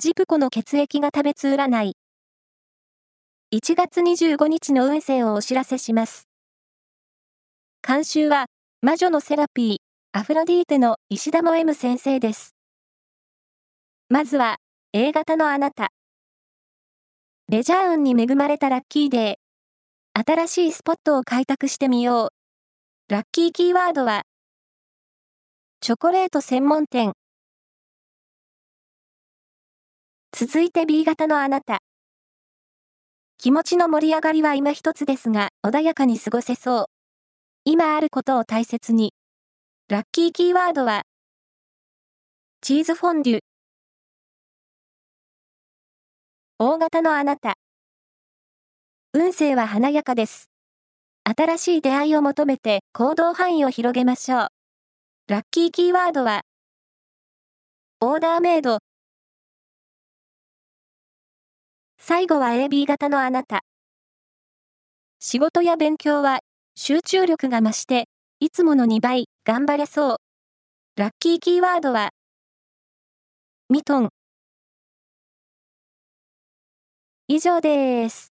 ジプコの血液が食べつ占い。1月25日の運勢をお知らせします。監修は、魔女のセラピー、アフロディーテの石田も M 先生です。まずは、A 型のあなた。レジャー運に恵まれたラッキーデー。新しいスポットを開拓してみよう。ラッキーキーワードは、チョコレート専門店。続いて B 型のあなた。気持ちの盛り上がりは今一つですが、穏やかに過ごせそう。今あることを大切に。ラッキーキーワードは、チーズフォンデュ。大型のあなた。運勢は華やかです。新しい出会いを求めて行動範囲を広げましょう。ラッキーキーワードは、オーダーメイド。最後は AB 型のあなた。仕事や勉強は集中力が増して、いつもの2倍頑張れそう。ラッキーキーワードは、ミトン。以上です。